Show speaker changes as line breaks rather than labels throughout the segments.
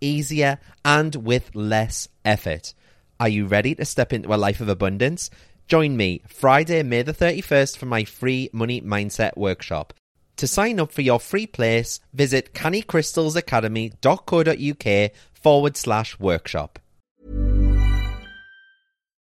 easier, and with less effort. Are you ready to step into a life of abundance? Join me Friday, May the 31st for my free Money Mindset Workshop. To sign up for your free place, visit cannycrystalsacademy.co.uk forward slash workshop.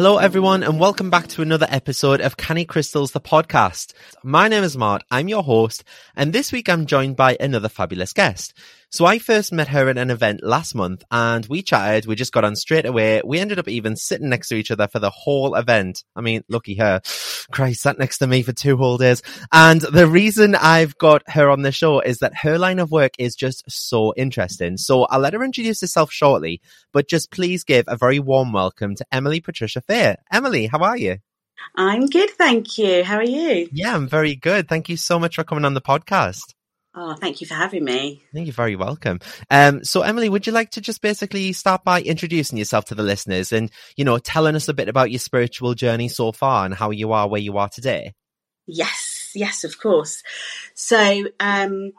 Hello, everyone, and welcome back to another episode of Canny Crystals, the podcast. My name is Mart. I'm your host, and this week I'm joined by another fabulous guest. So I first met her at an event last month and we chatted. We just got on straight away. We ended up even sitting next to each other for the whole event. I mean, lucky her. Christ, sat next to me for two whole days. And the reason I've got her on the show is that her line of work is just so interesting. So I'll let her introduce herself shortly, but just please give a very warm welcome to Emily Patricia Fae. Emily, how are you?
I'm good, thank you. How are you?
Yeah, I'm very good. Thank you so much for coming on the podcast.
Oh, thank you for having me.
Thank you very welcome. Um, so Emily, would you like to just basically start by introducing yourself to the listeners and, you know, telling us a bit about your spiritual journey so far and how you are where you are today?
Yes, yes, of course. So, um,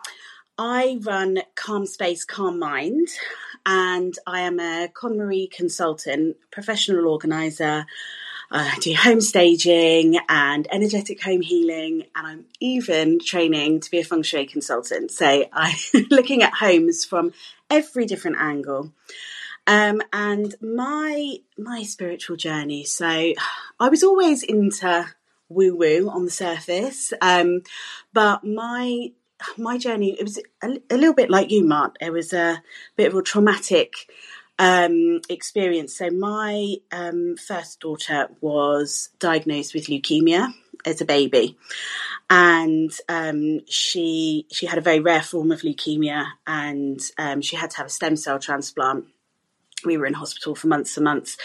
I run Calm Space, Calm Mind, and I am a KonMari consultant, professional organizer, I do home staging and energetic home healing, and I'm even training to be a feng shui consultant. So I'm looking at homes from every different angle. Um, and my my spiritual journey. So I was always into woo woo on the surface. Um, but my my journey it was a, a, little bit like you, Mart. It was a bit of a traumatic um, experience. So my um, first daughter was diagnosed with leukemia as a baby, and um, she she had a very rare form of leukemia, and um, she had to have a stem cell transplant. We were in hospital for months and months.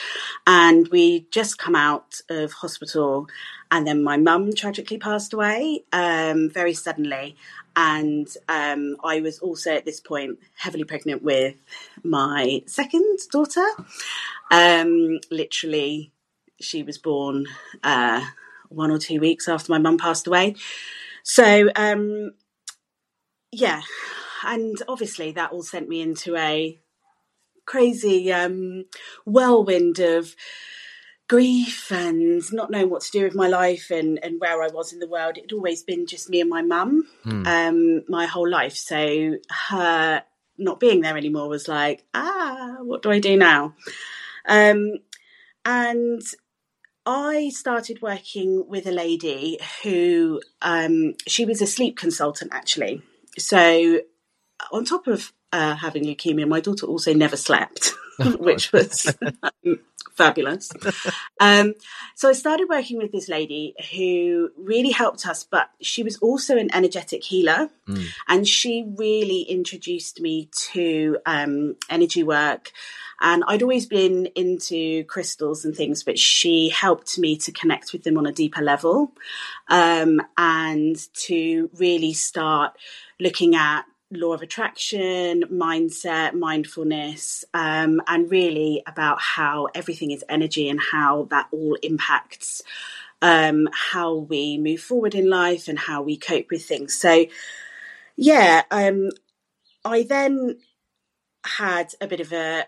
And we just come out of hospital and then my mum tragically passed away um, very suddenly and um, i was also at this point heavily pregnant with my second daughter. Um, literally she was born uh, one or two weeks after my mum passed away. So um, yeah. And obviously that all sent me into a crazy um, whirlwind of grief and not knowing what to do with my life and, and where I was in the world. It'd always been just me and my mum mm. um, my whole life. So her not being there anymore was like, ah, what do I do now? Um, and I started working with a lady who um, she was a sleep consultant actually. So on top of uh, having leukemia, my daughter also never slept, which was fabulous. Um, so I started working with this lady who really helped us, but she was also an energetic healer, mm. and she really introduced me to um, energy work. And I'd always been into crystals and things, but she helped me to connect with them on a deeper level um, and to really start looking at law of attraction, mindset, mindfulness, um, and really about how everything is energy and how that all impacts um, how we move forward in life and how we cope with things. So, yeah, um, I then had a bit of a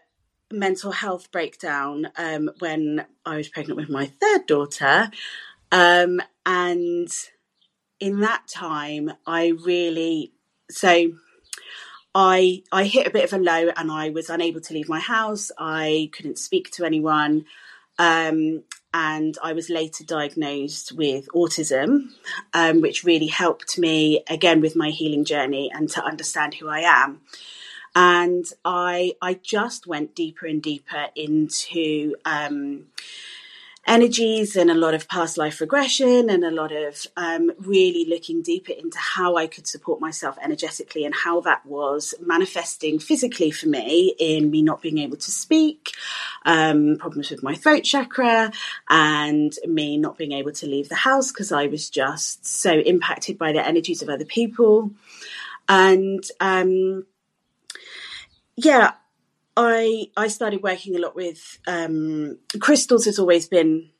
mental health breakdown um, when I was pregnant with my third daughter. Um, and in that time, I really, so I I hit a bit of a low and I was unable to leave my house. I couldn't speak to anyone. Um, and I was later diagnosed with autism, um, which really helped me again with my healing journey and to understand who I am. And I I just went deeper and deeper into um, energies and a lot of past life regression and a lot of um, really looking deeper into how I could support myself energetically and how that was manifesting physically for me in me not being able to speak, um, problems with my throat chakra, and me not being able to leave the house because I was just so impacted by the energies of other people. And um, yeah, I I started working a lot with um, crystals. Has always been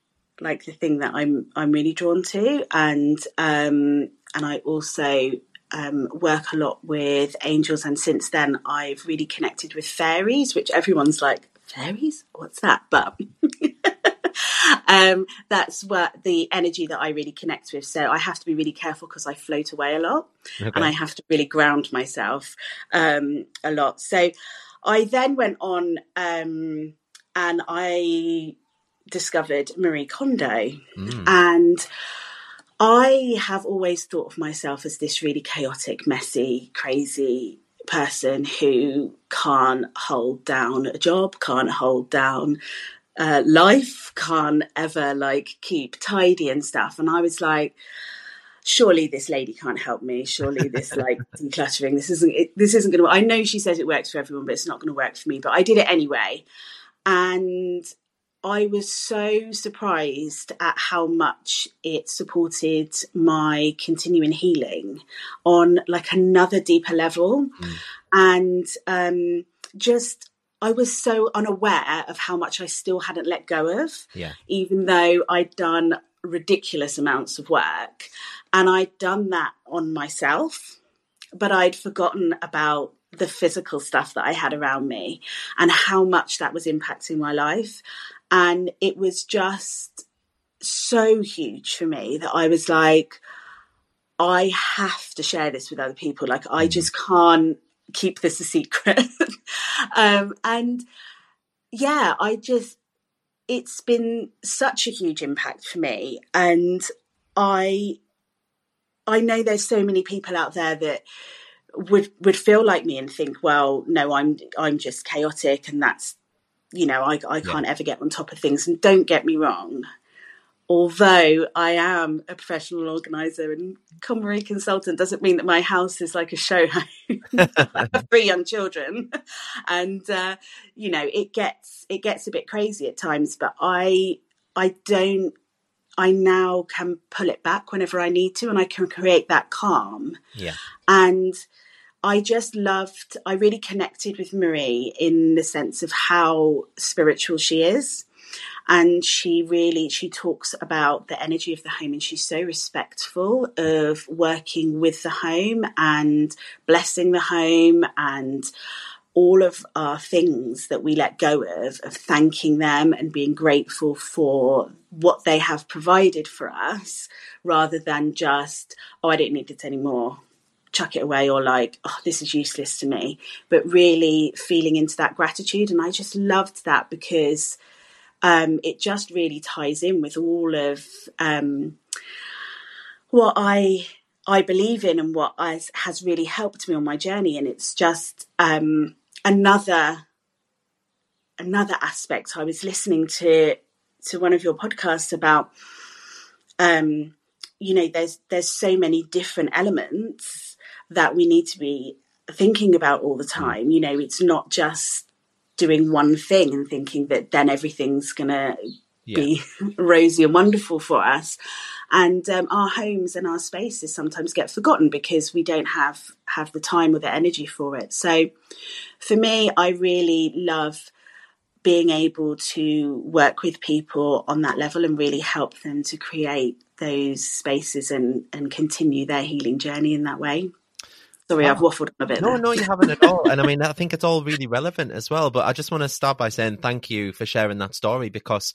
like the thing that I'm I'm really drawn to, and um, and I also um, work a lot with angels. And since then, I've really connected with fairies, which everyone's like fairies. What's that? But um, that's what the energy that I really connect with. So I have to be really careful because I float away a lot, okay. and I have to really ground myself um, a lot. So I then went on um, and I discovered Marie Kondo. Mm. And I have always thought of myself as this really chaotic, messy, crazy person who can't hold down a job, can't hold down uh, life, can't ever like keep tidy and stuff. And I was like, surely this lady can't help me. Surely this like decluttering, this isn't it, this isn't going to. I know she says it works for everyone, but it's not going to work for me. But I did it anyway, and I was so surprised at how much it supported my continuing healing on like another deeper level, mm. and um, just I was so unaware of how much I still hadn't let go of,
yeah.
even though I'd done ridiculous amounts of work. And I'd done that on myself, but I'd forgotten about the physical stuff that I had around me and how much that was impacting my life. And it was just so huge for me that I was like, I have to share this with other people. Like, I mm. just can't keep this a secret. um, and yeah, I just, it's been such a huge impact for me. And I I know there's so many people out there that would would feel like me and think, well, no, I'm I'm just chaotic, and that's you know I I can't yeah. ever get on top of things. And don't get me wrong, although I am a professional organizer and KonMari consultant, doesn't mean that my house is like a show home. I have three young children, and uh, you know it gets it gets a bit crazy at times. But I I don't I now can pull it back whenever I need to and I can create that calm.
Yeah.
And I just loved, I really connected with Marie in the sense of how spiritual she is. And she really, she talks about the energy of the home and she's so respectful of working with the home and blessing the home and all of our things that we let go of, of thanking them and being grateful for what they have provided for us, rather than just, oh, I don't need it anymore, chuck it away, or like, oh, this is useless to me, but really feeling into that gratitude. And I just loved that because um, it just really ties in with all of um, what I I believe in and what has, has really helped me on my journey. And it's just um, another another aspect. I was listening to to one of your podcasts about um, you know there's there's so many different elements that we need to be thinking about all the mm. time. You know, it's not just doing one thing and thinking that then everything's gonna yeah. be rosy and wonderful for us and um, our homes and our spaces sometimes get forgotten because we don't have have the time or the energy for it so for me i really love being able to work with people on that level and really help them to create those spaces and and continue their healing journey in that way Sorry, I've waffled a bit.
No,
there.
no, you haven't at all. And I mean, I think it's all really relevant as well. But I just want to start by saying thank you for sharing that story because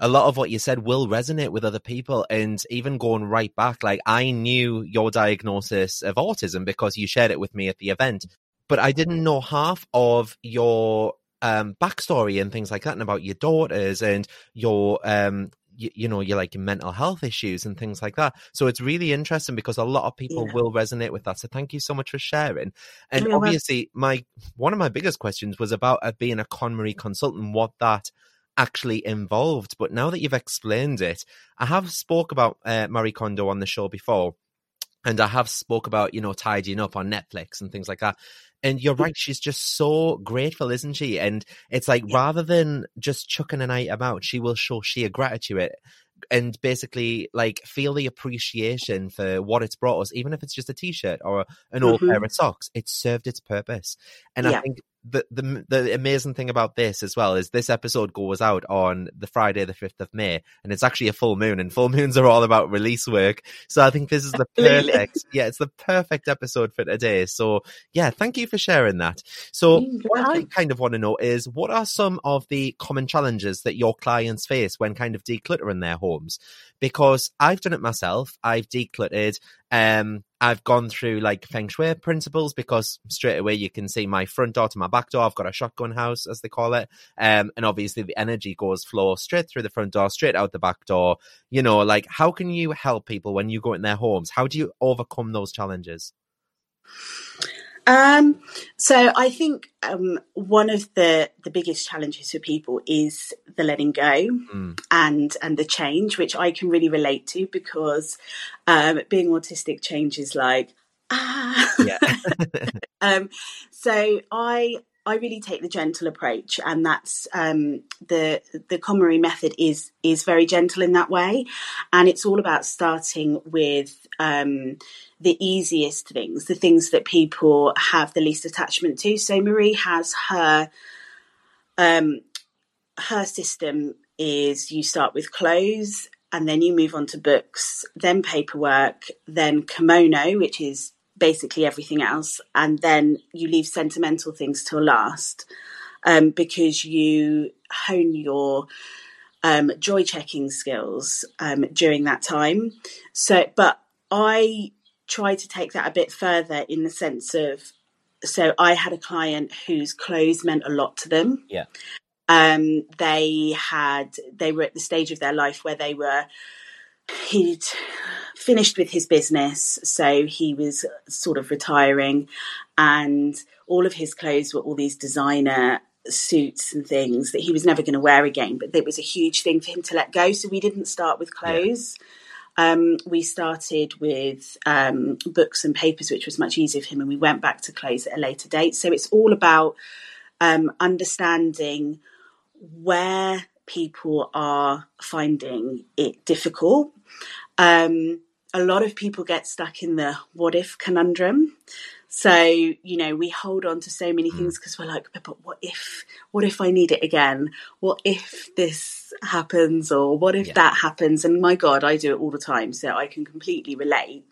a lot of what you said will resonate with other people. And even going right back, like I knew your diagnosis of autism because you shared it with me at the event, but I didn't know half of your um, backstory and things like that, and about your daughters and your um, you, you, know, your like mental health issues and things like that. So it's really interesting because a lot of people yeah. will resonate with that. So thank you so much for sharing. And yeah, obviously, my one of my biggest questions was about uh, being a KonMari consultant, what that actually involved. But now that you've explained it, I have spoke about uh, Marie Kondo on the show before, and I have spoke about you know tidying up on Netflix and things like that. And you're right, she's just so grateful, isn't she? And it's like rather than just chucking an item out, she will show sheer gratitude and basically like feel the appreciation for what it's brought us, even if it's just a t-shirt or an old mm-hmm. pair of socks. It served its purpose, and yeah. I think the, the the amazing thing about this as well is this episode goes out on the Friday the fifth of May, and it's actually a full moon, and full moons are all about release work. So I think this is the perfect, yeah, it's the perfect episode for today. So yeah, thank you for sharing that. So what I kind of want to know is what are some of the common challenges that your clients face when kind of decluttering their homes? Because I've done it myself. I've decluttered um, I've gone through like feng shui principles because straight away you can see my front door to my back door. I've got a shotgun house, as they call it. Um, and obviously the energy goes flow straight through the front door, straight out the back door. You know, like how can you help people when you go in their homes? How do you overcome those challenges?
Um, so I think um, one of the the biggest challenges for people is the letting go mm. and and the change, which I can really relate to because um, being autistic changes like ah. Yeah. um, so I I really take the gentle approach, and that's um, the the KonMari method is is very gentle in that way, and it's all about starting with um, the easiest things, the things that people have the least attachment to. So Marie has her um, her system is you start with clothes and then you move on to books, then paperwork, then komono, which is basically everything else, and then you leave sentimental things till last um, because you hone your um, joy checking skills um, during that time. So, but I try to take that a bit further in the sense of so I had a client whose clothes meant a lot to them.
Yeah.
Um, they had they were at the stage of their life where they were he'd finished with his business, so he was sort of retiring, and all of his clothes were all these designer suits and things that he was never going to wear again. But it was a huge thing for him to let go. So we didn't start with clothes. Yeah. Um, we started with um, books and papers, which was much easier for him, and we went back to clothes at a later date. So it's all about um, understanding where people are finding it difficult. Um, a lot of people get stuck in the what if conundrum. So, you know, we hold on to so many things because mm. we're like, but what if, what if I need it again? What if this happens or what if yeah. that happens? And my God, I do it all the time. So I can completely relate.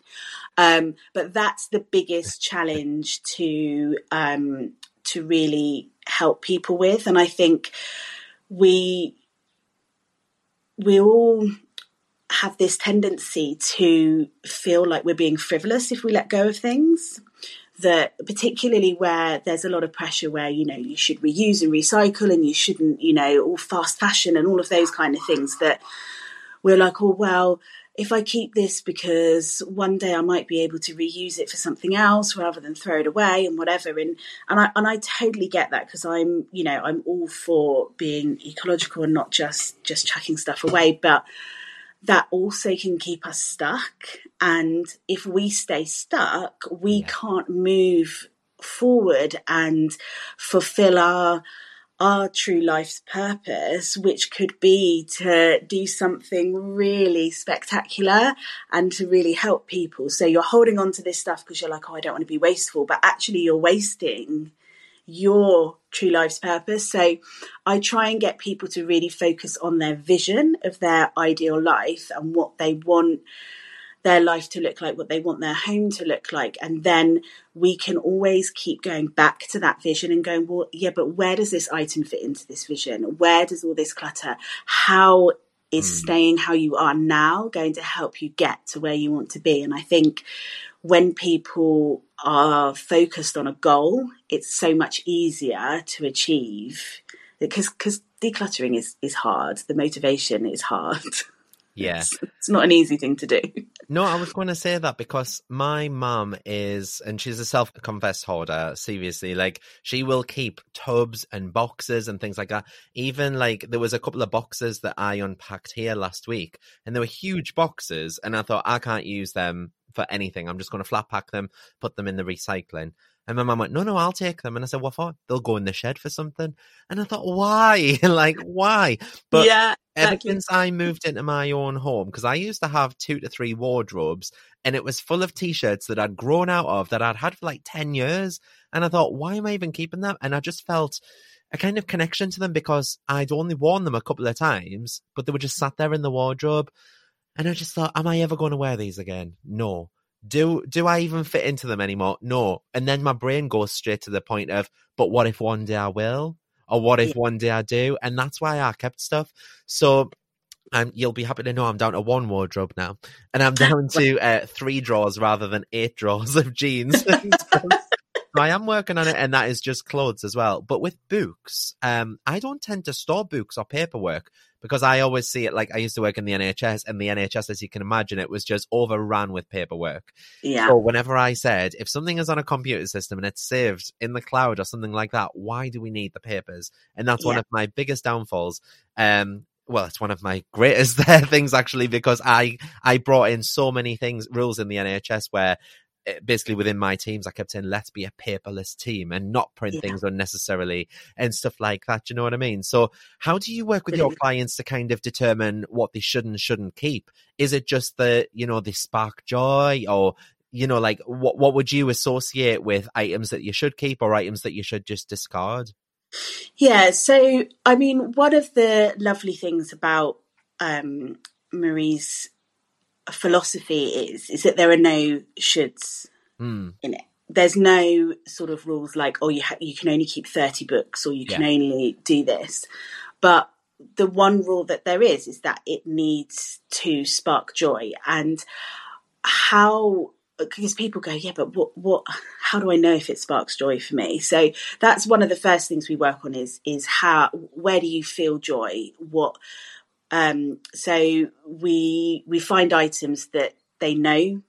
Um, but that's the biggest challenge to, um, to really help people with. And I think we, we all have this tendency to feel like we're being frivolous if we let go of things that particularly where there's a lot of pressure where you know you should reuse and recycle and you shouldn't you know all fast fashion and all of those kind of things that we're like oh well if I keep this because one day I might be able to reuse it for something else rather than throw it away and whatever and and I and I totally get that because I'm you know I'm all for being ecological and not just just chucking stuff away but that also can keep us stuck. And if we stay stuck, we yeah. can't move forward and fulfill our our true life's purpose, which could be to do something really spectacular and to really help people. So you're holding on to this stuff because you're like, oh, I don't want to be wasteful, but actually you're wasting your true life's purpose. So I try and get people to really focus on their vision of their ideal life and what they want their life to look like, what they want their home to look like. And then we can always keep going back to that vision and going, well, yeah, but where does this item fit into this vision? Where does all this clutter? How is mm. staying how you are now going to help you get to where you want to be? And I think when people are focused on a goal, it's so much easier to achieve because because decluttering is is hard. The motivation is hard.
Yeah,
it's, it's, not an easy thing to do.
No, I was going to say that because my mum is, and she's a self-confessed hoarder. Seriously, like she will keep tubs and boxes and things like that. Even like there was a couple of boxes that I unpacked here last week, and they were huge boxes, and I thought I can't use them for anything. I'm just going to flat pack them, put them in the recycling. And my mum went, no, no, I'll take them. And I said, what for? They'll go in the shed for something. And I thought, why? like, why? But yeah, ever since I moved into my own home, because I used to have two to three wardrobes and it was full of t-shirts that I'd grown out of that I'd had for like 10 years. And I thought, why am I even keeping them? And I just felt a kind of connection to them because I'd only worn them a couple of times, but they were just mm. sat there in the wardrobe. And I just thought, am I ever going to wear these again? No. Do do I even fit into them anymore? No. And then my brain goes straight to the point of, but what if one day I will? Or what if one day I do? And that's why I kept stuff. So um, you'll be happy to know I'm down to one wardrobe now, and I'm down to uh, three drawers rather than eight drawers of jeans. I am working on it, and that is just clothes as well. But with books, um, I don't tend to store books or paperwork because I always see it like I used to work in the NHS, and the NHS, as you can imagine, it was just overrun with paperwork.
Yeah.
So whenever I said, if something is on a computer system and it's saved in the cloud or something like that, why do we need the papers? And that's yeah. one of my biggest downfalls. Um, well, it's one of my greatest things actually because I I brought in so many things rules in the NHS where basically within my teams, I kept saying, let's be a paperless team and not print yeah. things unnecessarily and stuff like that. you know what I mean? So, how do you work with your clients to kind of determine what they should and shouldn't keep? Is it just the, you know, the spark joy or, you know, like what, what would you associate with items that you should keep or items that you should just discard?
Yeah. So, I mean, one of the lovely things about um, Marie's philosophy is is that there are no shoulds mm. in it. There's no sort of rules like oh you ha- you can only keep 30 books or you can yeah. only do this. But the one rule that there is is that it needs to spark joy and how because people go yeah but what what how do i know if it sparks joy for me so that's one of the first things we work on is is how where do you feel joy what Um, so we we find items that they know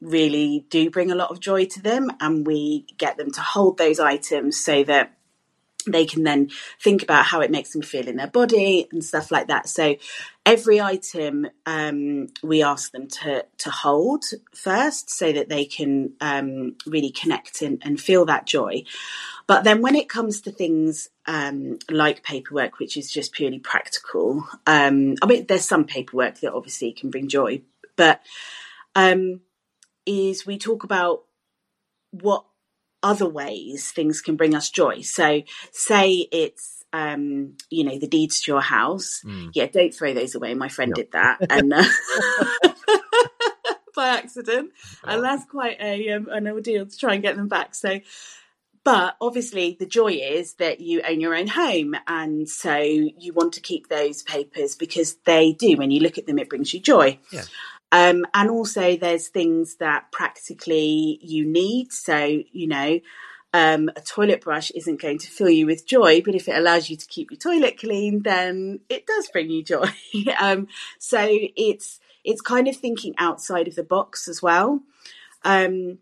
really do bring a lot of joy to them, and we get them to hold those items so that they can then think about how it makes them feel in their body and stuff like that. So every item um, we ask them to to hold first, so that they can um, really connect and, and, feel that joy. But then when it comes to things um, like paperwork, which is just purely practical, um, I mean, there's some paperwork that obviously can bring joy, but um, is we talk about what other ways things can bring us joy. So, say it's um, you know the deeds to your house. Mm. Yeah, don't throw those away. My friend did that, and uh, by accident, and that's quite a um, an ordeal to try and get them back. So. But obviously, the joy is that you own your own home, and so you want to keep those papers because they do. When you look at them, it brings you joy.
Yeah.
Um, and also, there's things that practically you need. So, you know, um, a toilet brush isn't going to fill you with joy, but if it allows you to keep your toilet clean, then it does bring you joy. um, so it's it's kind of thinking outside of the box as well. Um,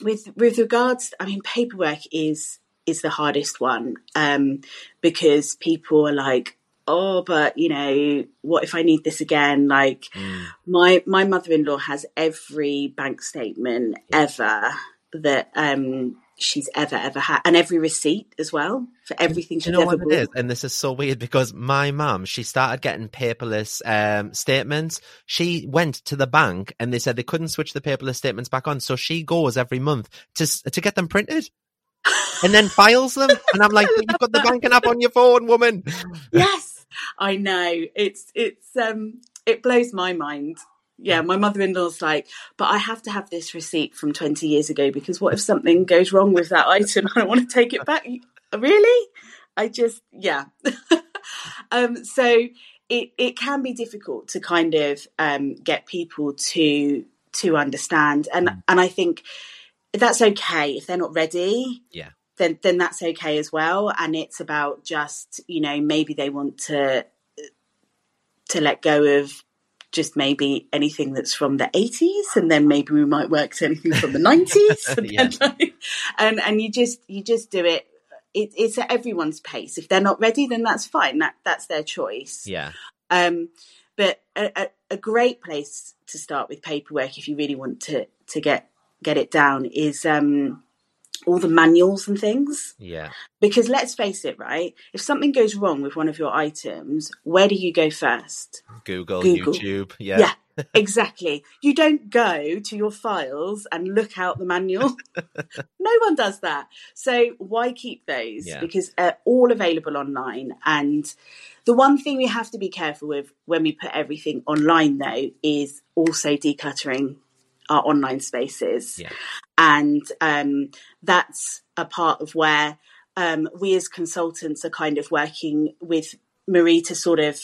with with regards, I mean, paperwork is is the hardest one um, because people are like, oh, but you know, what if I need this again? Like mm. my my mother in law has every bank statement ever that um she's ever ever had and every receipt as well for everything she's
you know
ever
what bought. it is? and this is so weird because my mum she started getting paperless um, statements. She went to the bank and they said they couldn't switch the paperless statements back on. So she goes every month to to get them printed and then files them. And i'm like you've got the banking app on your phone woman.
Yes I know. It's it's um it blows my mind. Yeah, my mother-in-law's like, but I have to have this receipt from 20 years ago because what if something goes wrong with that item? I don't want to take it back. really? I just yeah. um so it it can be difficult to kind of um get people to to understand and mm. and I think that's okay if they're not ready.
Yeah
then then that's okay as well. And it's about just you know maybe they want to to let go of just maybe anything that's from the 80s and then maybe we might work to anything from the 90s and, yeah. like, and, and you just you just do it. it it's at everyone's pace. If they're not ready then that's fine. That that's their choice.
Yeah.
Um but a, a, a great place to start with paperwork if you really want to to get get it down is um all the manuals and things.
Yeah.
Because let's face it, right? If something goes wrong with one of your items, where do you go first?
Google, Google. YouTube. Yeah.
Yeah. exactly. You don't go to your files and look out the manual. no one does that. So why keep those? Yeah. Because they're all available online. And the one thing we have to be careful with when we put everything online, though, is also decluttering our online spaces.
Yeah.
And um, that's a part of where um, we as consultants are kind of working with Marie to sort of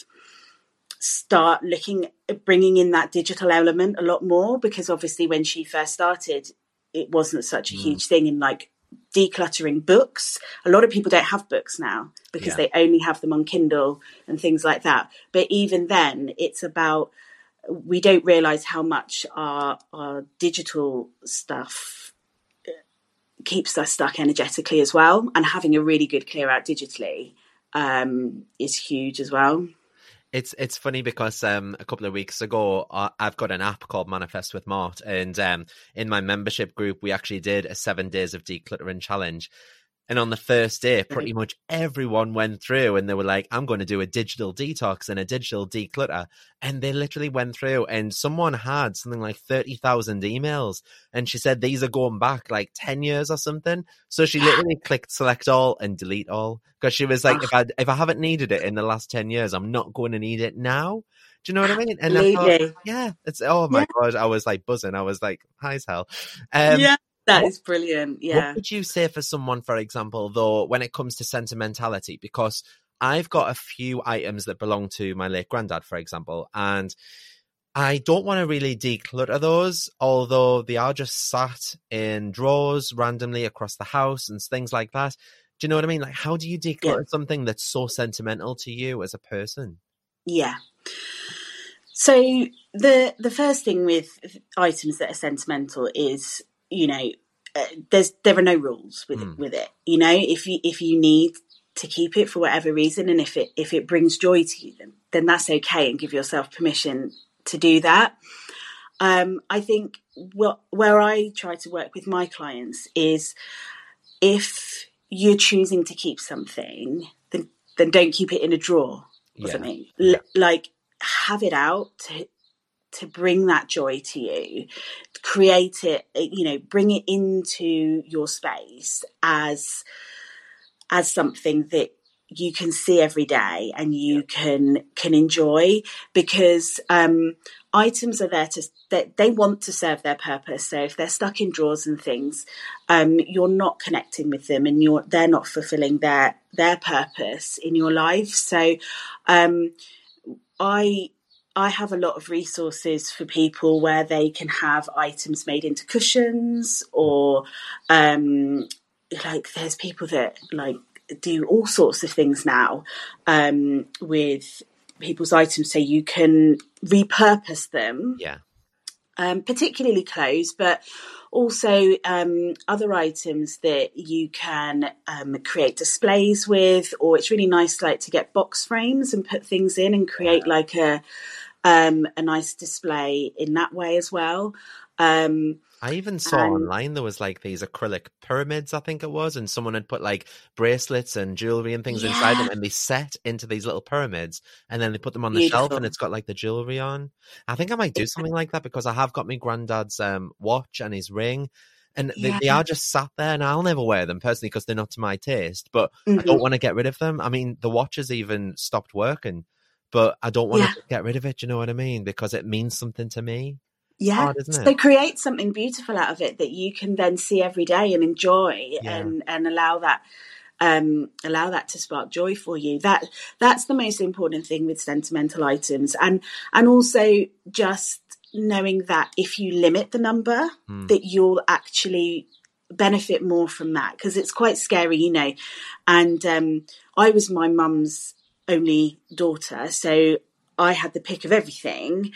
start looking bringing in that digital element a lot more because obviously when she first started it wasn't such a mm. huge thing in like decluttering books a lot of people don't have books now because yeah. they only have them on kindle and things like that but even then it's about we don't realize how much our our digital stuff keeps us stuck energetically as well. And having a really good clear out digitally um, is huge as well.
It's it's funny because um, a couple of weeks ago uh, I've got an app called Manifest with Mart, and um, in my membership group we actually did a seven days of decluttering challenge, and on the first day, pretty much everyone went through and they were like, I'm going to do a digital detox and a digital declutter. And they literally went through and someone had something like 30,000 emails. And she said, these are going back like 10 years or something. So she literally clicked select all and delete all because she was like, if I, if I haven't needed it in the last 10 years, I'm not going to need it now. Do you know what I mean?
And I thought,
yeah, it's, oh my yeah. God, I was like buzzing. I was like, high as hell. Um,
yeah. That what, is brilliant. Yeah.
What would you say for someone, for example, though, when it comes to sentimentality? Because I've got a few items that belong to my late granddad, for example, and I don't want to really declutter those, although they are just sat in drawers randomly across the house and things like that. Do you know what I mean? Like, how do you declutter yeah. something that's so sentimental to you as a person?
Yeah. So the the first thing with items that are sentimental is, you know, uh, there's there are no rules with
Mm.
with it. You know, if you if you need to keep it for whatever reason, and if it if it brings joy to you, then then that's okay, and give yourself permission to do that. Um, I think what where I try to work with my clients is if you're choosing to keep something, then then don't keep it in a drawer or
Yeah.
something. L- like have it out to to bring that joy to you, create it, uh, you know, bring it into your space as as something that you can see every day and you can can enjoy because um items are there to they, they want to serve their purpose. So if they're stuck in drawers and things um you're not connecting with them and you're they're not fulfilling their their purpose in your life. So um i I have a lot of resources for people where they can have items made into cushions or um like there's people that like do all sorts of things now um with people's items so you can repurpose them
Yeah.
um, particularly clothes, but also um, other items that you can um, create displays with, or it's really nice like to get box frames and put things in and create like a um, a nice display in that way as well. Um,
I even saw
And-
online there was like these acrylic pyramids, I think it was, and someone had put like bracelets and jewelry and things inside them, and they set into these little pyramids, and then they put them on the shelf, and it's got like the jewelry on. I think I might do something like that because I have got my granddad's um, watch and his ring, and they, they are just sat there, and I'll never wear them personally because they're not to my taste. But I
mhm.
don't want to get rid of them. I mean, the watch has even stopped working, but I don't want
Yeah.
to get rid of it. Do you know what I mean? Because it means something to me.
Yeah.
hard, isn't
So create something beautiful out of it that you can then see every day and enjoy
Yeah.
and, and allow that um allow that to spark joy for you. That that's the most important thing with sentimental items. And and also just knowing that if you limit the number
Hmm.
that you'll actually benefit more from that because it's quite scary, you know. And um I was my mum's only daughter, so I had the pick of everything.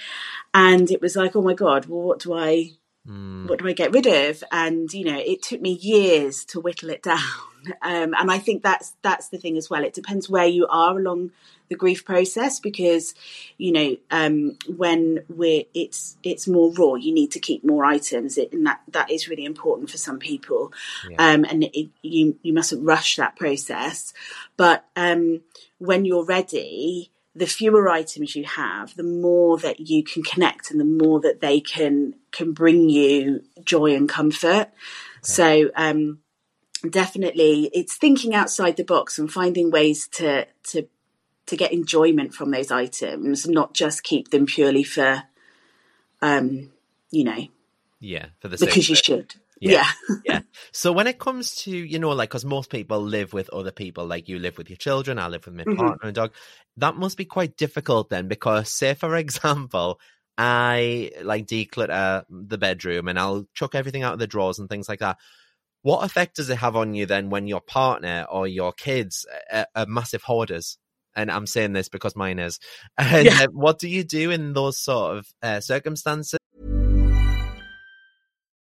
And it was like oh my god well what do i
Mm.
what do i get rid of? And you know it took me years to whittle it down. Um, and i think that's that's the thing as well. It depends where you are along the grief process because you know um, when we're it's it's more raw you need to keep more items. It, and that that is really important for some people.
Yeah.
um, and it, you you mustn't rush that process. But um, when you're ready the fewer items you have, the more that you can connect and the more that they can can bring you joy and comfort. So um, definitely, it's thinking outside the box and finding ways to to to get enjoyment from those items, not just keep them purely for, um, you know,
Yeah, for the sake
because you should.
Yeah.
Yeah.
yeah. So when it comes to, you know, like, because most people live with other people, like you live with your children, I live with my
Mhm.
partner and dog. That must be quite difficult then, because say, for example, I like declutter the bedroom and I'll chuck everything out of the drawers and things like that. What effect does it have on you then when your partner or your kids are, are massive hoarders? And I'm saying this because mine is. And
Yeah.
what do you do in those sort of uh, circumstances?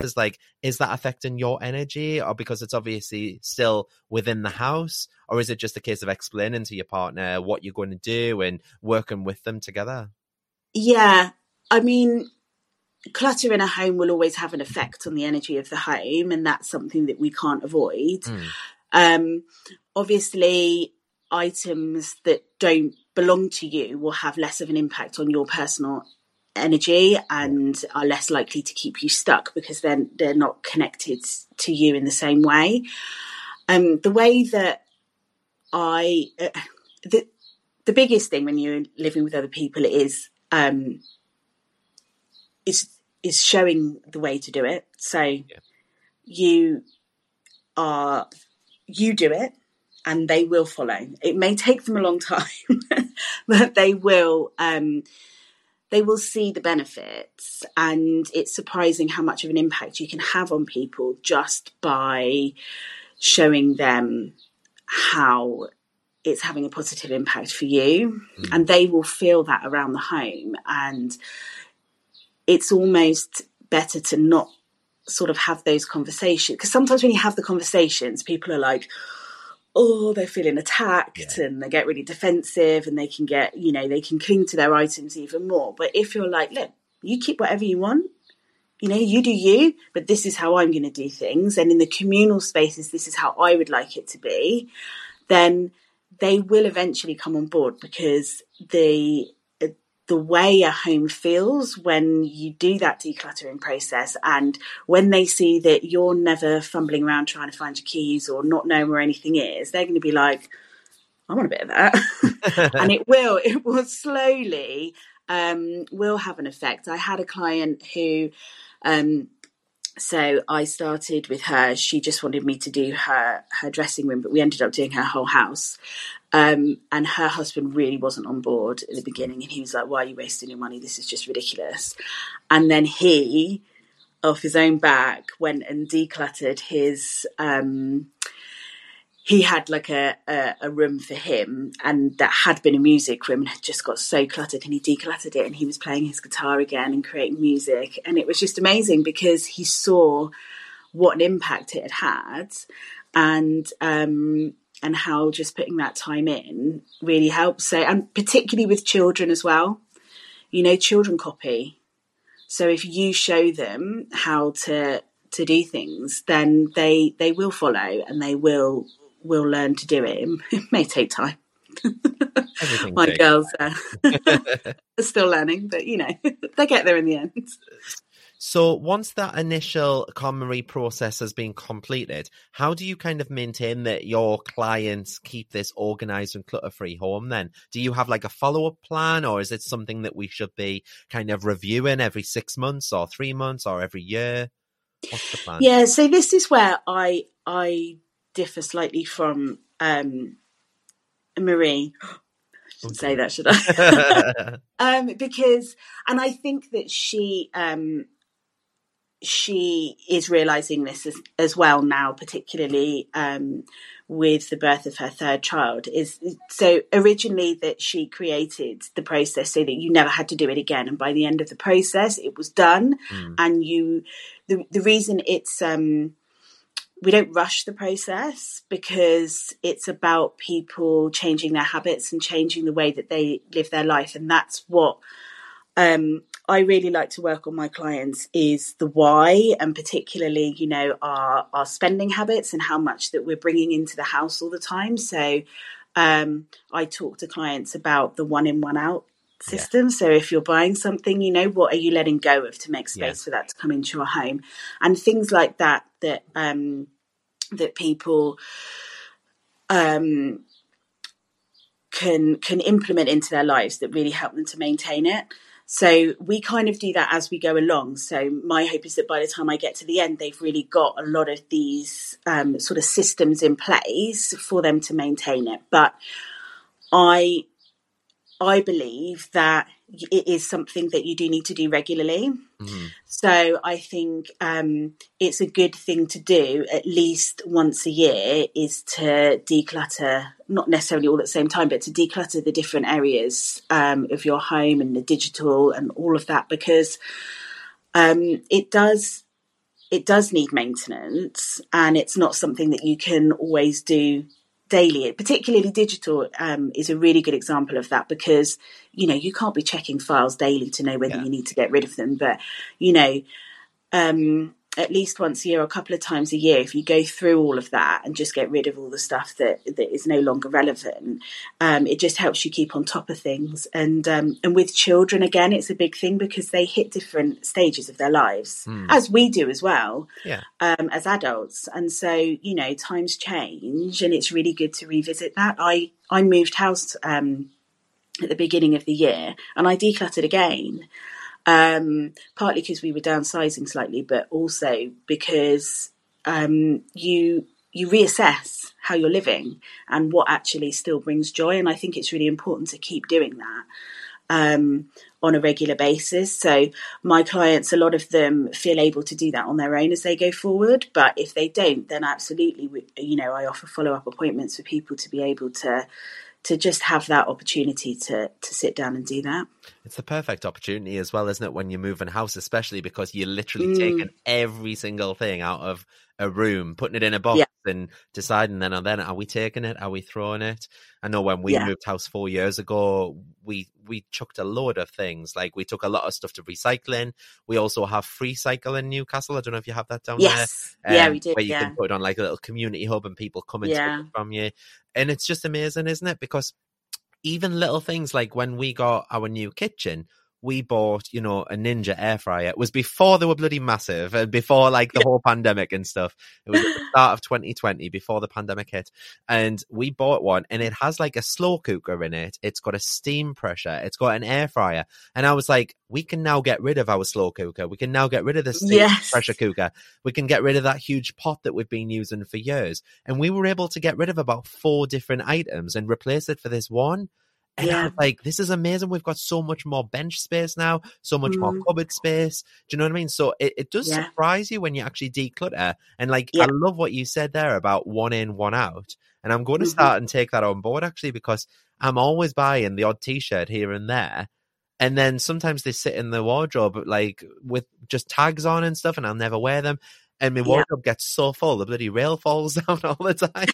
is like, is that affecting your energy, or because it's obviously still within the house, or is it just a case of explaining to your partner what you're going to do and working with them together?
Yeah, I mean, clutter in a home will always have an effect on the energy of the home, and that's something that we can't avoid. Mm. Um, obviously, items that don't belong to you will have less of an impact on your personal energy and are less likely to keep you stuck because then they're, they're not connected to you in the same way. Um, the way that I, uh, the, the biggest thing when you're living with other people is, um, is, is showing the way to do it. So yeah. you are, you do it and they will follow. It may take them a long time, but they will. Um, they will see the benefits, and it's surprising how much of an impact you can have on people just by showing them how it's having a positive impact for you, mm. and they will feel that around the home. And it's almost better to not sort of have those conversations because sometimes when you have the conversations, people are like oh, they're feeling attacked yeah. and they get really defensive and they can get, you know, they can cling to their items even more. But if you're like, look, you keep whatever you want, you know, you do you, but this is how I'm going to do things. And in the communal spaces, this is how I would like it to be, then they will eventually come on board because the the way a home feels when you do that decluttering process and when they see that you're never fumbling around trying to find your keys or not knowing where anything is they're going to be like i want a bit of that. And it will it will slowly um, will have an effect. I had a client who um, so I started with her. She just wanted me to do her her dressing room, but we ended up doing her whole house. Um, and her husband really wasn't on board at the beginning, and he was like, "Why are you wasting your money? This is just ridiculous." And then he, off his own back, went and decluttered his um, he had like a, a, a, room for him and that had been a music room and had just got so cluttered and he decluttered it and he was playing his guitar again and creating music. And it was just amazing because he saw what an impact it had had and um, and how just putting that time in really helps. So and particularly with children as well. You know children copy. So if you show them how to to do things then they they will follow and they will will learn to do it. It may take time. My takes. girls uh, are still learning, but you know, they get there in the end.
So once that initial KonMari process has been completed, how do you kind of maintain that your clients keep this organized and clutter-free home then? Do you have like a follow-up plan or is it something that we should be kind of reviewing every six months or three months or every year? What's the plan?
Yeah, so this is where I I differ slightly from um, Marie. Shouldn't say that, should I? um, because, and I think that she um, she is realizing this as, as well now, particularly um, with the birth of her third child. Is so originally that she created the process so that you never had to do it again, and by the end of the process, it was done. Mm. And you, the the reason it's um, we don't rush the process because it's about people changing their habits and changing the way that they live their life. And that's what um, I really like to work on my clients is the why and particularly you know our our spending habits and how much that we're bringing into the house all the time. So um, I talk to clients about the one in one out system. Yeah. So if you're buying something, you know, what are you letting go of to make space yeah. for that to come into your home? And things like that that um that people um can can implement into their lives that really help them to maintain it. So we kind of do that as we go along. So my hope is that by the time I get to the end, they've really got a lot of these um, sort of systems in place for them to maintain it. But I I believe that it is something that you do need to do regularly. Mm-hmm. So I think um, it's a good thing to do at least once a year is to declutter, not necessarily all at the same time, but to declutter the different areas um, of your home and the digital and all of that because um, it does it does need maintenance and it's not something that you can always do daily. Particularly digital um, is a really good example of that because you know you can't be checking files daily to know whether
Yeah.
you need to get rid of them. But you know, um, at least once a year or a couple of times a year, if you go through all of that and just get rid of all the stuff that that is no longer relevant, um, it just helps you keep on top of things. And um, and with children, again, it's a big thing because they hit different stages of their lives, as we do as well
Yeah.
um, as adults. And so, you know, times change and it's really good to revisit that. I, I moved house um, at the beginning of the year and I decluttered again. Um, partly because we were downsizing slightly, but also because um, you you reassess how you're living and what actually still brings joy. And I think it's really important to keep doing that um, on a regular basis. So my clients, a lot of them feel able to do that on their own as they go forward. But if they don't, then absolutely, you know, I offer follow up appointments for people to be able to to just have that opportunity to to sit down and do that.
It's the perfect opportunity as well, isn't it, when you move in house, especially because you're literally
Mm.
taking every single thing out of a room, putting it in a box
Yeah.
and deciding then and then, are we taking it? Are we throwing it? I know when we
Yeah.
moved house four years ago, we we chucked a load of things. Like we took a lot of stuff to recycling. We also have free cycle in Newcastle. I don't know if you have that down
Yes,
there.
yeah,
um,
we do.
Where you
Yeah,
can put it on like a little community hub and people come and take
Yeah.
it from you. And it's just amazing, isn't it? Because even little things like when we got our new kitchen, we bought, you know, a Ninja air fryer. It was before they were bloody massive and before like the whole pandemic and stuff. It was at the start of 2020 before the pandemic hit. And we bought one and it has like a slow cooker in it. It's got a steam pressure. It's got an air fryer. And I was like, we can now get rid of our slow cooker. We can now get rid of the steam
Yes.
pressure cooker. We can get rid of that huge pot that we've been using for years. And we were able to get rid of about four different items and replace it for this one. And I
Yeah.
was like, this is amazing. We've got so much more bench space now, so much more
Mm.
cupboard space. Do you know what I mean? So it, it does
Yeah.
surprise you when you actually declutter. And like,
Yeah.
I love what you said there about one in, one out. And I'm going to
Mhm.
start and take that on board actually because I'm always buying the odd t shirt here and there. And then sometimes they sit in the wardrobe like with just tags on and stuff, and I'll never wear them. And my
Yeah.
wardrobe gets so full, the bloody rail falls down all the time.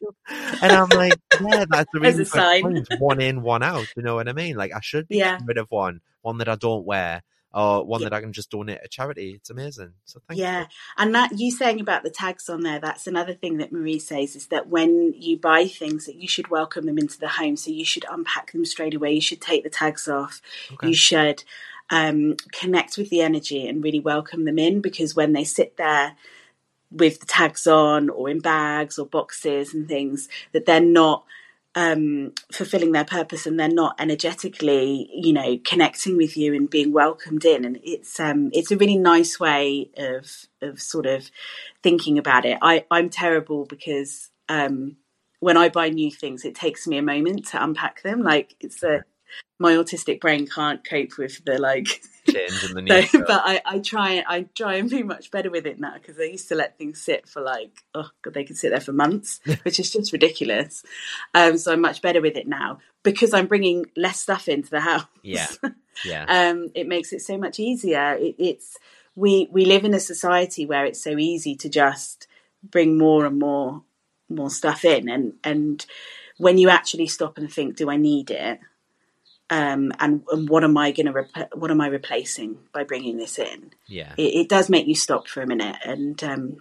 And I'm like, yeah, that's the reason
sign.
One in, one out. You know what I mean? Like I should be
Yeah.
getting rid of one, one that I don't wear, or one
Yeah.
that I can just donate to charity. It's amazing. So thank
yeah,
you.
and that you saying about the tags on there, that's another thing that Marie says is that when you buy things, that you should welcome them into the home. So you should unpack them straight away. You should take the tags off.
Okay.
You should um, connect with the energy and really welcome them in because when they sit there with the tags on or in bags or boxes and things, that they're not um, fulfilling their purpose and they're not energetically, you know, connecting with you and being welcomed in. And it's um, it's a really nice way of of sort of thinking about it. I I'm terrible because um, when I buy new things, it takes me a moment to unpack them. Like it's a my autistic brain can't cope with the like
the
so, but I, I try I try and be much better with it now because I used to let things sit for like oh god they could sit there for months, which is just ridiculous. Um, so I'm much better with it now because I'm bringing less stuff into the house.
Yeah. Yeah.
um, it makes it so much easier. It, it's we we live in a society where it's so easy to just bring more and more more stuff in, and and when you actually stop and think, do I need it? Um, and, and what am I going to rep- what am I replacing by bringing this in?
yeah.
It, it does make you stop for a minute and um,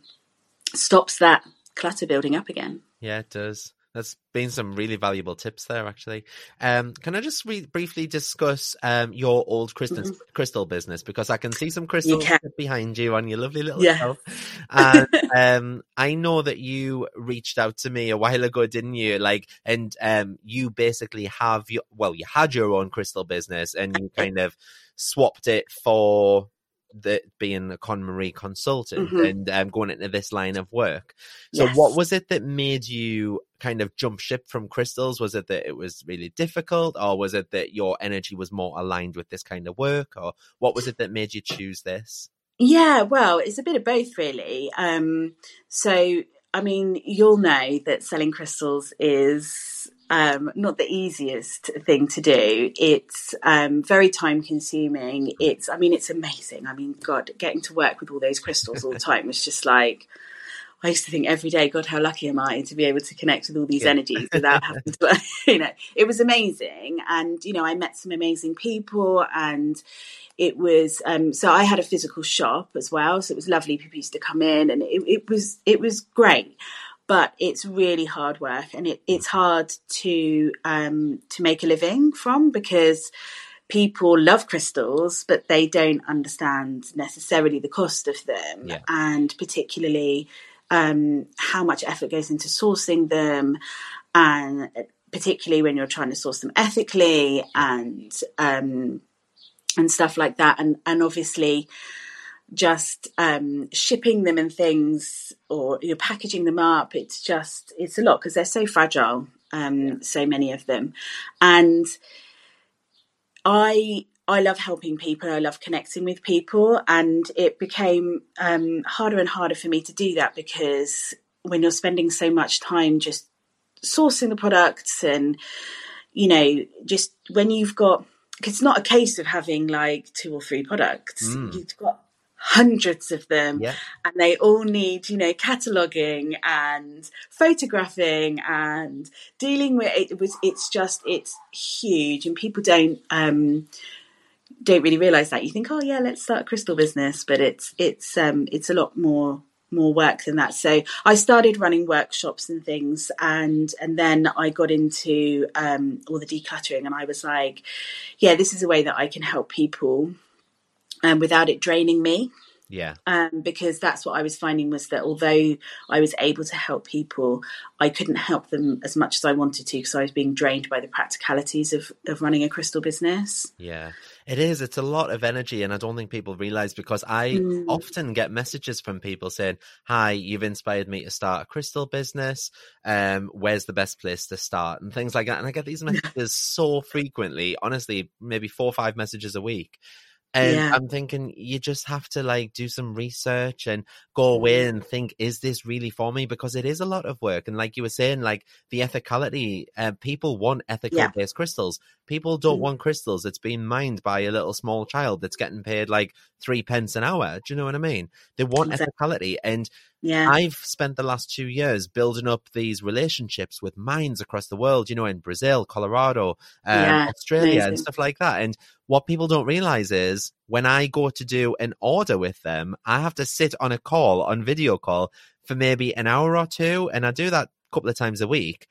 stops that clutter building up again.
Yeah, it does. That's been some really valuable tips there, actually. Um, can I just re- briefly discuss um, your old crystal, crystal business? Because I can see some crystals
can.
behind you on your lovely little
Yeah.
shelf. And um, I know that you reached out to me a while ago, didn't you? Like, and um, you basically have your, well, you had your own crystal business and you kind of swapped it for the being a KonMari consultant
Mhm.
and um, going into this line of work. So
Yes.
what was it that made you kind of jump ship from crystals? Was it that it was really difficult or was it that your energy was more aligned with this kind of work or what was it that made you choose this?
Yeah, well, it's a bit of both, really. Um, so, I mean, you'll know that selling crystals is um, not the easiest thing to do. It's um, very time consuming. It's, I mean, it's amazing. I mean, God, getting to work with all those crystals all the time was just like, I used to think every day, God, how lucky am I to be able to connect with all these yeah. energies without having to, you know, it was amazing. And, you know, I met some amazing people and it was, um, so I had a physical shop as well. So it was lovely. People used to come in and it, it was, it was great but it's really hard work and it, it's hard to um, to make a living from because people love crystals but they don't understand necessarily the cost of them yeah. and particularly um, how much effort goes into sourcing them and particularly when you're trying to source them ethically and um, and stuff like that and and obviously just um, shipping them and things or you're packaging them up it's just it's a lot because they're so fragile um, so many of them. And i i love helping people i love connecting with people and it became um, harder and harder for me to do that because when you're spending so much time just sourcing the products and you know just when you've got it's not a case of having like two or three products. Mm. you've got hundreds of them. Yeah. and they all need you know cataloging and photographing and dealing with it, was it's just it's huge. And people don't um don't really realize that. You think oh yeah let's start a crystal business but it's it's um it's a lot more more work than that. So i started running workshops and things and and then i got into um all the decluttering and i was like yeah this is a way that i can help people um, without it draining me.
Yeah.
Um, because that's what I was finding was that although I was able to help people, I couldn't help them as much as I wanted to because I was being drained by the practicalities of, of running a crystal business.
Yeah, it is. It's a lot of energy, and I don't think people realize because I mm. often get messages from people saying, Hi, you've inspired me to start a crystal business. Um, where's the best place to start? And things like that. And I get these messages so frequently, honestly, maybe four or five messages a week. And yeah. I'm thinking you just have to like do some research and go away mm. and think, is this really for me? Because it is a lot of work. And like you were saying, like the ethicality, uh, people want ethical yeah. based crystals. People don't mm. want crystals that's being mined by a little small child that's getting paid like three pence an hour. Do you know what I mean? They want exactly. ethicality. And
yeah.
I've spent the last two years building up these relationships with mines across the world, you know, in Brazil, Colorado, um, yeah, Australia, amazing. and stuff like that. And what people don't realize is when I go to do an order with them, I have to sit on a call, on video call, for maybe an hour or two. And I do that a couple of times a week.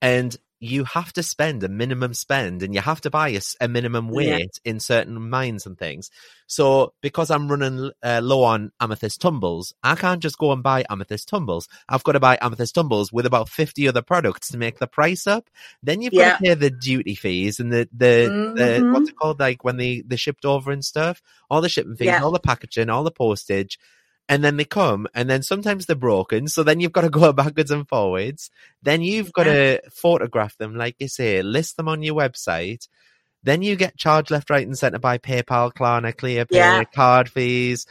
And you have to spend a minimum spend and you have to buy a, a minimum weight yeah. in certain mines and things. So because I'm running uh, low on amethyst tumbles, I can't just go and buy amethyst tumbles. I've got to buy amethyst tumbles with about 50 other products to make the price up. Then you've yeah. got to pay the duty fees and the, the, mm-hmm. the, what's it called? Like when they, they shipped over and stuff, all the shipping fees, yeah. all the packaging, all the postage and then they come and then sometimes they're broken so then you've got to go backwards and forwards. Then you've got to photograph them like you say list them on your website. Then you get charged left right and center by paypal klarna clearpay yeah. card fees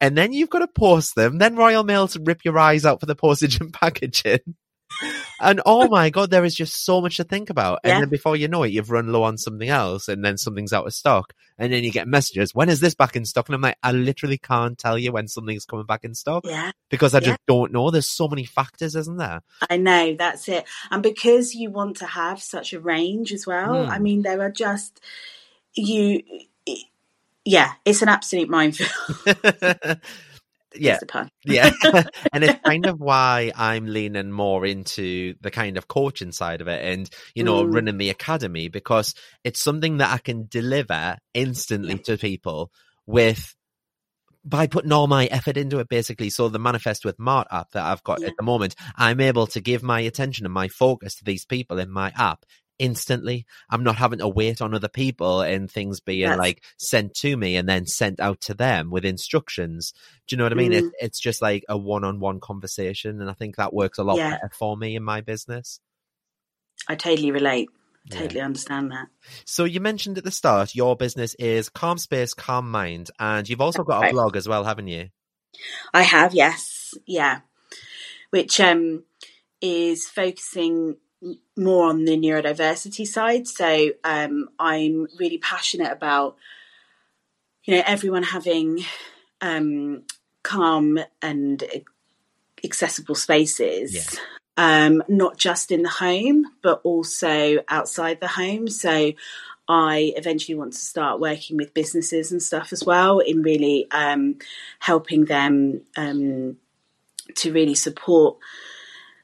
and then you've got to post them. Then royal mail to rip your eyes out for the postage and packaging and oh my god, there is just so much to think about. And yeah. then before you know it, you've run low on something else, and then something's out of stock, and then you get messages. When is this back in stock? And I'm like, I literally can't tell you when something's coming back in stock.
Yeah,
because I just don't know. There's so many factors, isn't there?
I know that's it, and because you want to have such a range as well. Mm. I mean, there are just you. Yeah, it's an absolute minefield.
yeah. Yeah. And it's kind of why i'm leaning more into the kind of coaching side of it and you know mm. running the academy because it's something that i can deliver instantly to people with by putting all my effort into it basically. So the manifest with mart app that i've got yeah. at the moment i'm able to give my attention and my focus to these people in my app instantly. I'm not having to wait on other people and things being yes. like sent to me and then sent out to them with instructions. Do you know what I mean? Mm. It, it's just like a one on one conversation. And I think that works a lot yeah. better for me in my business.
I totally relate. I Totally yeah. understand that.
So you mentioned at the start your business is Calm Space, Calm Mind, and you've also got a blog as well, haven't you?
I have, yes, yeah. Which um is focusing more on the neurodiversity side. So um, I'm really passionate about, you know, everyone having um, calm and accessible spaces.
Yeah.
Um, not just in the home, but also outside the home. So I eventually want to start working with businesses and stuff as well in really um, helping them um, to really support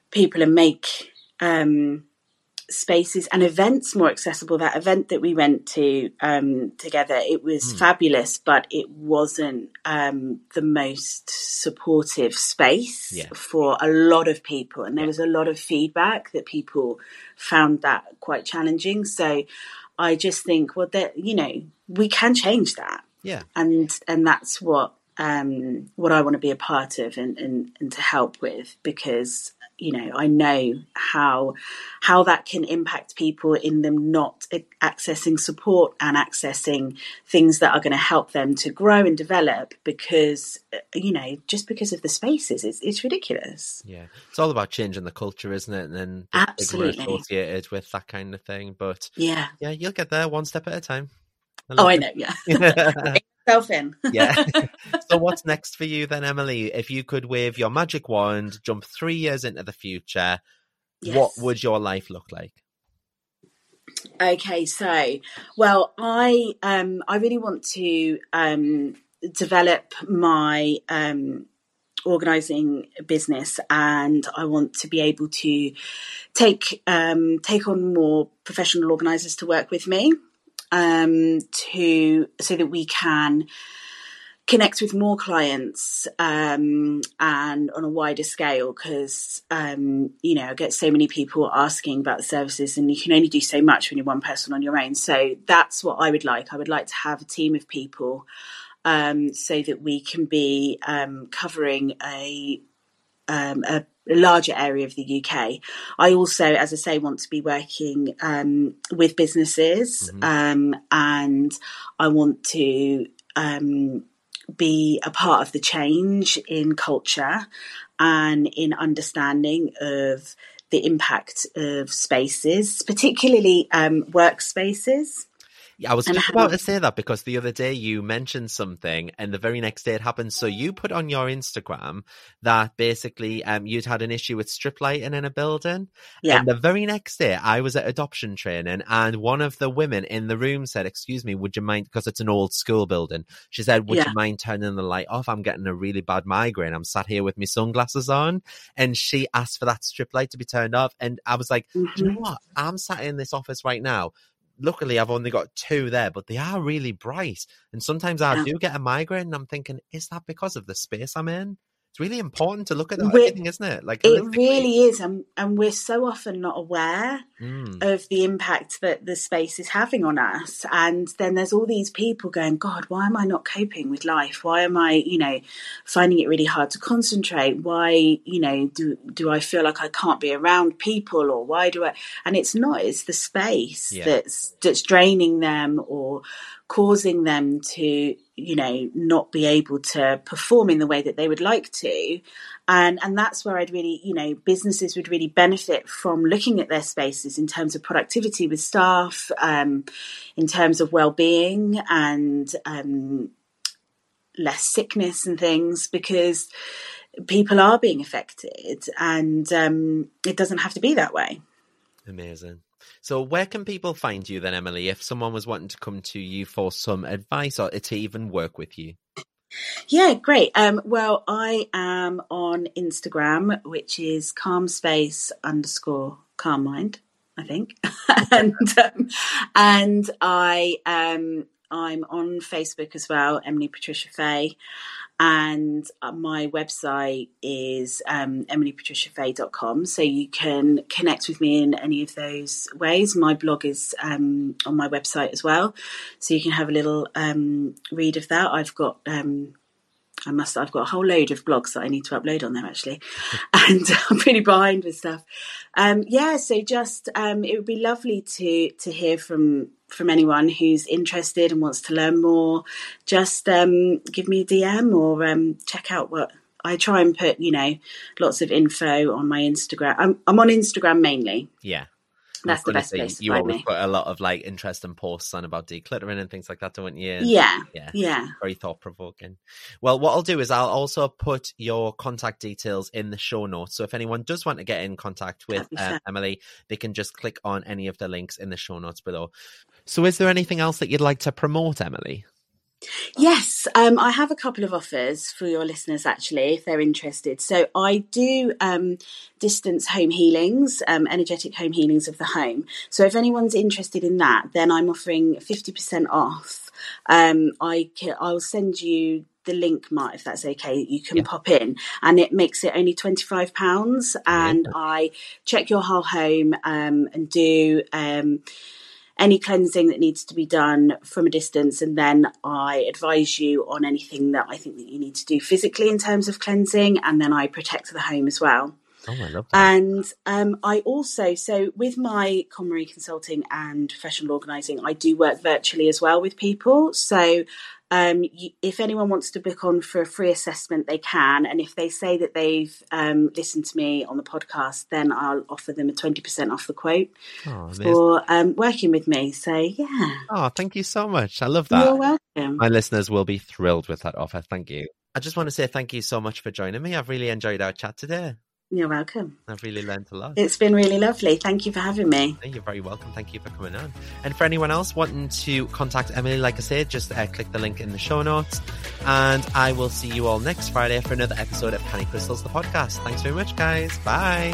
people and make um, spaces and events more accessible. That event that we went to um, together, it was mm. fabulous, but it wasn't um, the most supportive space
yeah.
for a lot of people. And there was a lot of feedback that people found that quite challenging. So I just think, well, that you know, we can change that.
Yeah,
and and that's what um, what I want to be a part of and, and, and to help with because you know I know how how that can impact people in them not accessing support and accessing things that are going to help them to grow and develop because uh, you know just because of the spaces it's, it's ridiculous.
Yeah it's all about changing the culture isn't it? And then
absolutely.
associated with that kind of thing but
yeah.
yeah you'll get there one step at a time.
I oh, I know. Yeah. Self in.
yeah. so, what's next for you then, Emily? If you could wave your magic wand, jump three years into the future, yes. what would your life look like?
Okay, so well, I um I really want to um develop my um organizing business and I want to be able to take um take on more professional organizers to work with me um, to so that we can connect with more clients um, and on a wider scale because um, you know I get so many people asking about the services and you can only do so much when you're one person on your own. So that's what I would like. I would like to have a team of people um, so that we can be um, covering a, um, a larger area of the UK. I also, as I say, want to be working um, with businesses, mm-hmm. um, and I want to um, be a part of the change in culture and in understanding of the impact of spaces, particularly um, workspaces.
Yeah, I was just about to say that because the other day you mentioned something and the very next day it happened. So you put on your Instagram that basically um, you'd had an issue with strip lighting in a building.
Yeah.
And the very next day I was at adoption training and one of the women in the room said, excuse me, would you mind, because it's an old school building. She said, would yeah. you mind turning the light off? I'm getting a really bad migraine. I'm sat here with my sunglasses on. And she asked for that strip light to be turned off. And I was like, mm-hmm. you know mm-hmm. what? I'm sat in this office right now luckily I've only got two there, but they are really bright. And sometimes I yeah. do get a migraine and I'm thinking, is that because of the space I'm in? It's really important to look at that everything, isn't it? Like
it really is, and and we're so often not aware
mm.
of the impact that the space is having on us. And then there's all these people going, God, why am I not coping with life? Why am I, you know, finding it really hard to concentrate? Why, you know, do do I feel like I can't be around people, or why do I? And it's not. It's the space yeah. that's that's draining them, or causing them to you know not be able to perform in the way that they would like to. And and that's where I'd really you know businesses would really benefit from looking at their spaces in terms of productivity with staff um, in terms of well-being and um, less sickness and things because people are being affected and um, it doesn't have to be that way.
Amazing so, where can people find you then, Emily, if someone was wanting to come to you for some advice or to even work with you?
Yeah, great. Um, well, I am on Instagram, which is calm space underscore calm mind, I think, and um, and I um, I'm on Facebook as well, Emily Patricia Fae, and uh, my website is um, emilypatriciafae.com so you can connect with me in any of those ways. My blog is um, on my website as well. So you can have a little um, read of that. I've got um, I must. I've got a whole load of blogs that I need to upload on there actually, and I'm pretty behind with stuff. Um, yeah, so just um, it would be lovely to to hear from from anyone who's interested and wants to learn more. Just um, give me a DM or um, check out what I try and put you know lots of info on my Instagram. I'm I'm on Instagram mainly.
Yeah.
That's the best place
You always
me.
put a lot of like interesting posts on about decluttering and things like that, don't you?
Yeah,
Yeah.
yeah.
Very thought provoking. Well, what I'll do is I'll also put your contact details in the show notes. So if anyone does want to get in contact with uh. Emily, they can just click on any of the links in the show notes below. So is there anything else that you'd like to promote, Emily?
Yes, um, I have a couple of offers for your listeners actually, if they're interested. So I do um, distance home healings, um, energetic home healings of the home. So if anyone's interested in that, then I'm offering fifty percent off. Um, I can, I'll send you the link, Mart, if that's okay. You can pop in, and it makes it only twenty five pounds. And I check your whole home um, and do. Um, any cleansing that needs to be done from a distance and then I advise you on anything that I think that you need to do physically in terms of cleansing and then I protect the home as well.
Oh, I love that.
And um, I also, so with my KonMari consulting and professional organising, I do work virtually as well with people. So um, you, if anyone wants to book on for a free assessment, they can. And if they say that they've um, listened to me on the podcast, then I'll offer them a 20% off the quote
oh,
for um, working with me. So, yeah,
Oh, thank you so much. I love that.
you're welcome.
My listeners will be thrilled with that offer. Thank you. I just want to say thank you so much for joining me. I've really enjoyed our chat today.
You're welcome.
I've really learned a lot.
It's been really lovely. Thank you for having me.
You're very welcome. Thank you for coming on. And for anyone else wanting to contact Emily, like I said, just uh, click the link in the show notes. And I will see you all next Friday for another episode of Canny Crystals, the podcast. Thanks very much, guys. Bye.